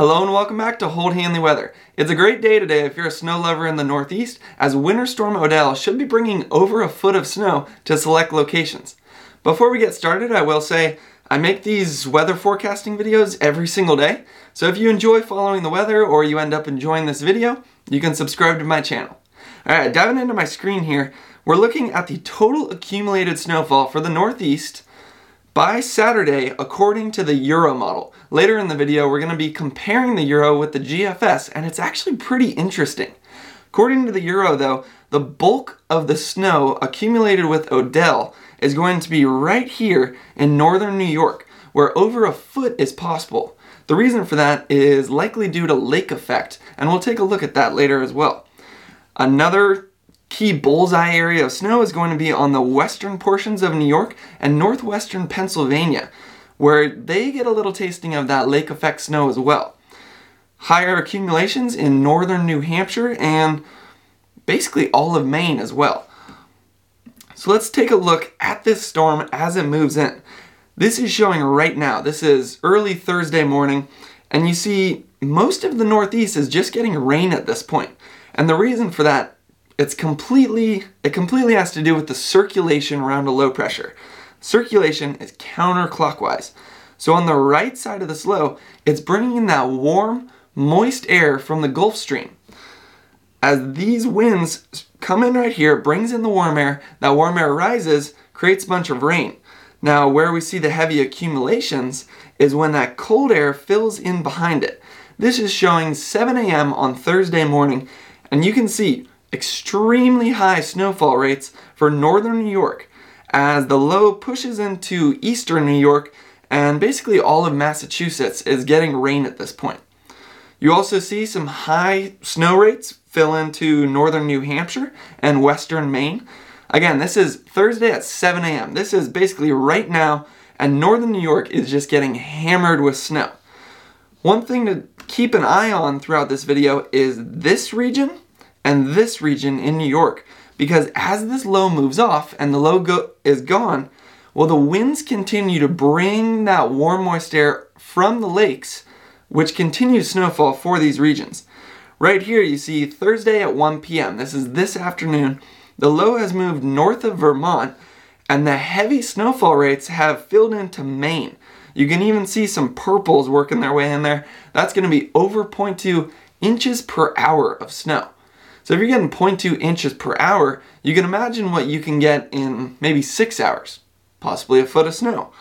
Hello and welcome back to Holt Hanley Weather. It's a great day today if you're a snow lover in the Northeast, as Winter Storm Odell should be bringing over a foot of snow to select locations. Before we get started, I will say I make these weather forecasting videos every single day, so if you enjoy following the weather or you end up enjoying this video, you can subscribe to my channel. Alright, diving into my screen here, we're looking at the total accumulated snowfall for the Northeast by Saturday according to the Euro model. Later in the video, we're going to be comparing the Euro with the GFS, and it's actually pretty interesting. According to the Euro, though, the bulk of the snow accumulated with Odell is going to be right here in northern New York, where over a foot is possible. The reason for that is likely due to lake effect, and we'll take a look at that later as well. Another key bullseye area of snow is going to be on the western portions of New York and northwestern Pennsylvania, where they get a little tasting of that lake effect snow as well. Higher accumulations in northern New Hampshire and basically all of Maine as well. So let's take a look at this storm as it moves in. This is showing right now. This is early Thursday morning, and you see most of the Northeast is just getting rain at this point. And the reason for that it's completely it completely has to do with the circulation around a low pressure. Circulation is counterclockwise. So on the right side of the slow, it's bringing in that warm, moist air from the Gulf Stream. As these winds come in right here, it brings in the warm air. That warm air rises, creates a bunch of rain. Now, where we see the heavy accumulations is when that cold air fills in behind it. This is showing 7 a.m. on Thursday morning, and you can see extremely high snowfall rates for northern New York as the low pushes into eastern New York and basically all of Massachusetts is getting rain at this point. You also see some high snow rates fill into northern New Hampshire and western Maine. Again, this is Thursday at 7 a.m. This is basically right now, and northern New York is just getting hammered with snow. One thing to keep an eye on throughout this video is this region and this region in New York because as this low moves off and the low go- is gone, well, the winds continue to bring that warm, moist air from the lakes, which continues snowfall for these regions. Right here, you see Thursday at 1 p.m. This is this afternoon. The low has moved north of Vermont, and the heavy snowfall rates have filled into Maine. You can even see some purples working their way in there. That's going to be over 0.2 inches per hour of snow. So if you're getting 0.2 inches per hour, you can imagine what you can get in maybe six hours, possibly a foot of snow.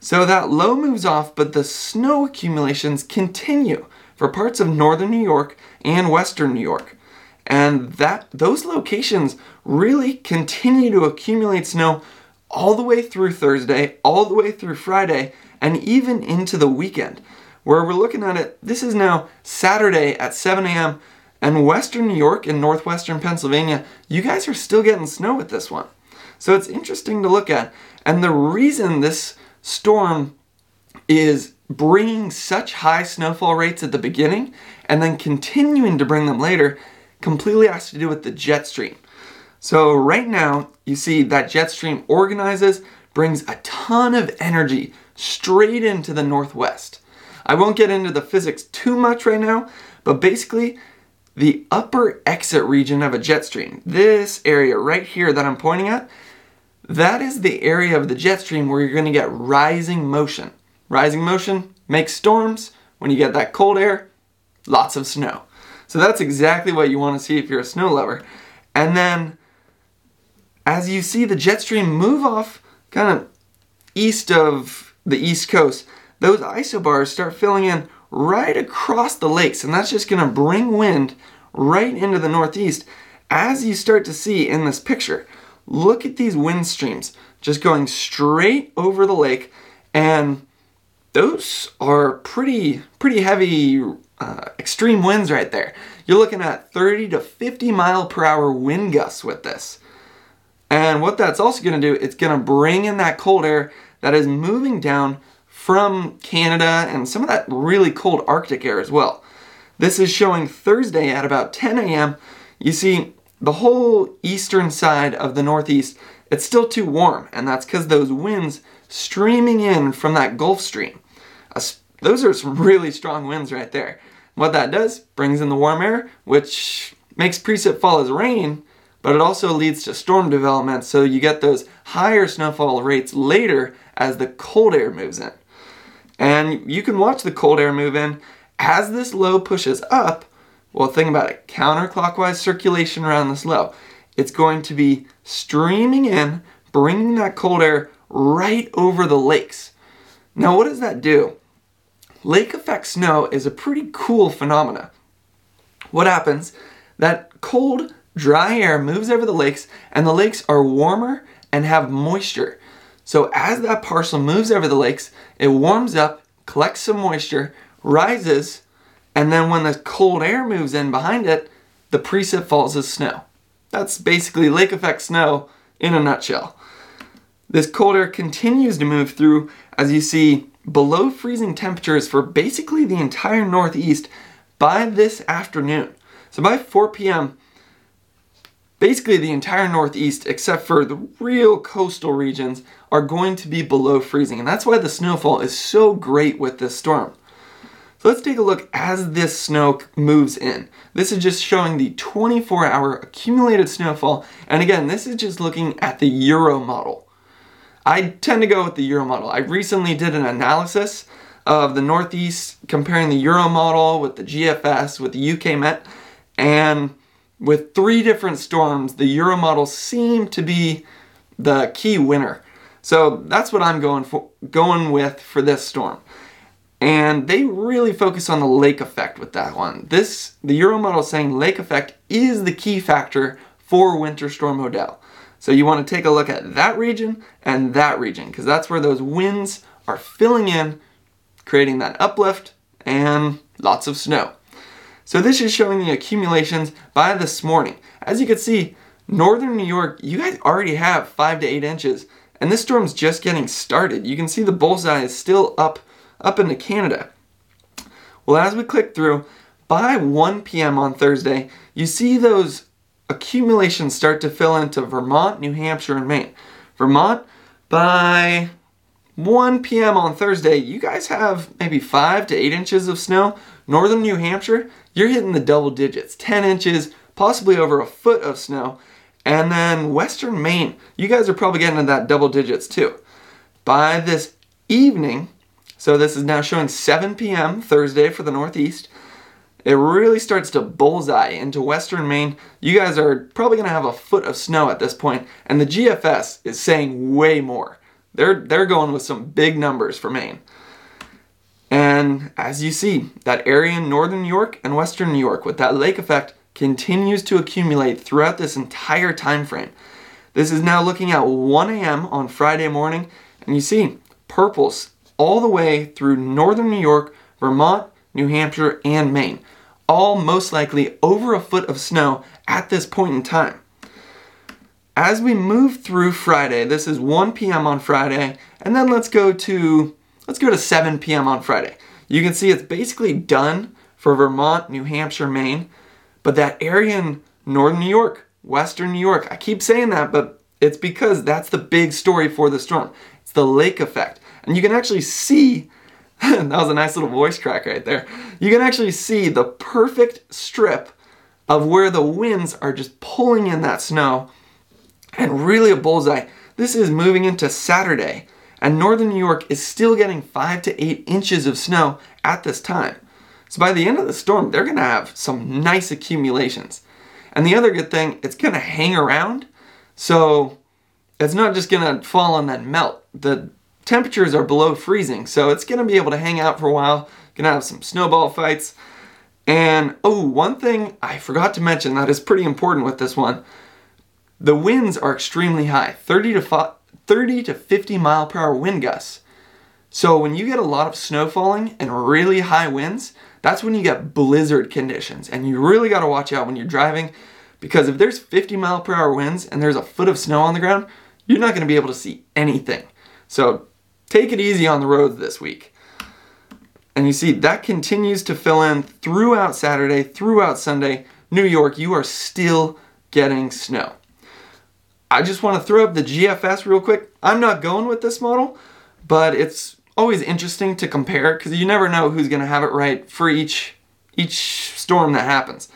So that low moves off, but the snow accumulations continue for parts of northern New York and western New York. And that those locations really continue to accumulate snow all the way through Thursday, all the way through Friday, and even into the weekend. Where we're looking at it, this is now Saturday at 7 a.m. And western New York and northwestern Pennsylvania, you guys are still getting snow with this one. So it's interesting to look at. And the reason this storm is bringing such high snowfall rates at the beginning and then continuing to bring them later completely has to do with the jet stream. So right now, you see that jet stream organizes, brings a ton of energy straight into the northwest. I won't get into the physics too much right now, but basically the upper exit region of a jet stream, this area right here that I'm pointing at, that is the area of the jet stream where you're going to get rising motion. Rising motion makes storms. When you get that cold air, lots of snow. So that's exactly what you want to see if you're a snow lover. And then as you see the jet stream move off kind of east of the east coast, those isobars start filling in right across the lakes, and that's just going to bring wind right into the northeast. As you start to see in this picture, look at these wind streams just going straight over the lake, and those are pretty pretty heavy uh, extreme winds right there. You're looking at 30 to 50 mile per hour wind gusts with this. And what that's also going to do, it's going to bring in that cold air that is moving down from Canada and some of that really cold Arctic air as well. This is showing Thursday at about 10 a.m. You see, the whole eastern side of the Northeast, it's still too warm, and that's because those winds streaming in from that Gulf Stream. those are some really strong winds right there. What that does, brings in the warm air, which makes precip fall as rain, but it also leads to storm development, so you get those higher snowfall rates later as the cold air moves in. And you can watch the cold air move in as this low pushes up. Well, think about it counterclockwise circulation around this low. It's going to be streaming in, bringing that cold air right over the lakes. Now, what does that do? Lake effect snow is a pretty cool phenomena. What happens? That cold, dry air moves over the lakes, and the lakes are warmer and have moisture. So, as that parcel moves over the lakes, it warms up, collects some moisture, rises, and then when the cold air moves in behind it, the precip falls as snow. That's basically lake effect snow in a nutshell. This cold air continues to move through as you see below freezing temperatures for basically the entire Northeast by this afternoon. So by 4 p.m., basically the entire Northeast, except for the real coastal regions, are going to be below freezing. And that's why the snowfall is so great with this storm. So let's take a look as this snow moves in. This is just showing the 24 hour accumulated snowfall. And again, this is just looking at the Euro model. I tend to go with the Euro model. I recently did an analysis of the Northeast comparing the Euro model with the GFS, with the UK Met, and with three different storms, the Euro model seemed to be the key winner. So that's what I'm going for, going with for this storm. And they really focus on the lake effect with that one. This the Euro model is saying lake effect is the key factor for Winter Storm Odell. So you want to take a look at that region and that region because that's where those winds are filling in, creating that uplift and lots of snow. So this is showing the accumulations by this morning. As you can see, northern New York, you guys already have five to eight inches, and this storm's just getting started. You can see the bullseye is still up, up into Canada. Well, as we click through, by 1 p.m. on Thursday, you see those accumulations start to fill into Vermont, New Hampshire, and Maine. Vermont, by 1 p.m. on Thursday, you guys have maybe 5 to 8 inches of snow. Northern New Hampshire, you're hitting the double digits 10 inches, possibly over a foot of snow. And then Western Maine, you guys are probably getting into that double digits too. By this evening, so this is now showing 7 p.m. Thursday for the Northeast it really starts to bullseye into western Maine. You guys are probably going to have a foot of snow at this point, and the GFS is saying way more. They're, they're going with some big numbers for Maine. And as you see, that area in northern New York and western New York with that lake effect continues to accumulate throughout this entire time frame. This is now looking at 1 a.m. on Friday morning, and you see purples all the way through northern New York, Vermont, New Hampshire, and Maine all most likely over a foot of snow at this point in time. As we move through Friday, this is 1 p.m. on Friday, and then let's go to let's go to 7 p.m. on Friday. You can see it's basically done for Vermont, New Hampshire, Maine, but that area in northern New York, western New York, I keep saying that, but it's because that's the big story for the storm. It's the lake effect. And you can actually see that was a nice little voice crack right there. You can actually see the perfect strip of where the winds are just pulling in that snow and really a bullseye. This is moving into Saturday, and northern New York is still getting five to eight inches of snow at this time. So by the end of the storm, they're gonna have some nice accumulations. And the other good thing, it's gonna hang around, so it's not just gonna fall and then melt. The temperatures are below freezing, so it's gonna be able to hang out for a while. Gonna have some snowball fights. And oh, one thing I forgot to mention that is pretty important with this one. The winds are extremely high, 30 to 30 to 50 mile per hour wind gusts. So when you get a lot of snow falling and really high winds, that's when you get blizzard conditions. And you really got to watch out when you're driving because if there's 50 mile per hour winds and there's a foot of snow on the ground, you're not going to be able to see anything. So take it easy on the roads this week. And you see, that continues to fill in throughout Saturday, throughout Sunday. New York, you are still getting snow. I just want to throw up the GFS real quick. I'm not going with this model, but it's always interesting to compare because you never know who's going to have it right for each each storm that happens.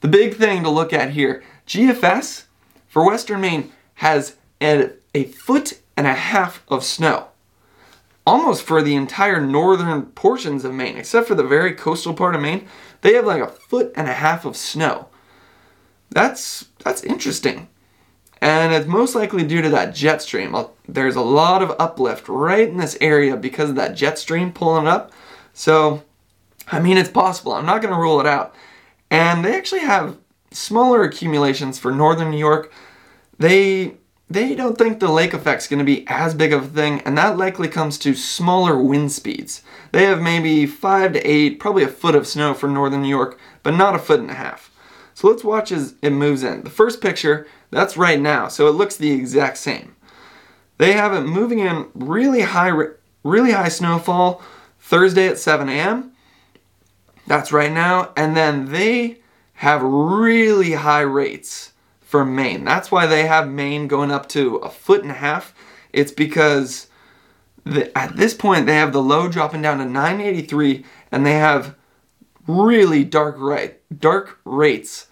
The big thing to look at here, GFS for Western Maine has a, a foot and a half of snow. Almost for the entire northern portions of Maine, except for the very coastal part of Maine, they have like a foot and a half of snow. That's that's interesting. And it's most likely due to that jet stream. Uh, there's a lot of uplift right in this area because of that jet stream pulling it up. So, I mean, it's possible. I'm not going to rule it out. And they actually have smaller accumulations for northern New York. They they don't think the lake effect's going to be as big of a thing, and that likely comes to smaller wind speeds. They have maybe 5 to 8, probably a foot of snow for northern New York, but not a foot and a half. So let's watch as it moves in. The first picture, that's right now, so it looks the exact same. They have it moving in really high, really high snowfall Thursday at 7 a.m. That's right now, and then they have really high rates for Maine. That's why they have Maine going up to a foot and a half. It's because the, at this point they have the low dropping down to 983 and they have really dark right dark rates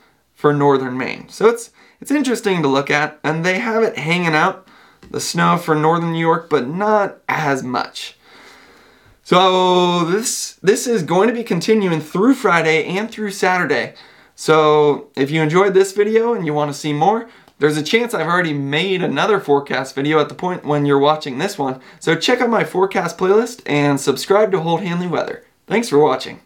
for northern Maine. So it's it's interesting to look at and they have it hanging out the snow for northern New York but not as much. So this this is going to be continuing through Friday and through Saturday. So if you enjoyed this video and you want to see more, there's a chance I've already made another forecast video at the point when you're watching this one. So check out my forecast playlist and subscribe to Holt Hanley Weather. Thanks for watching.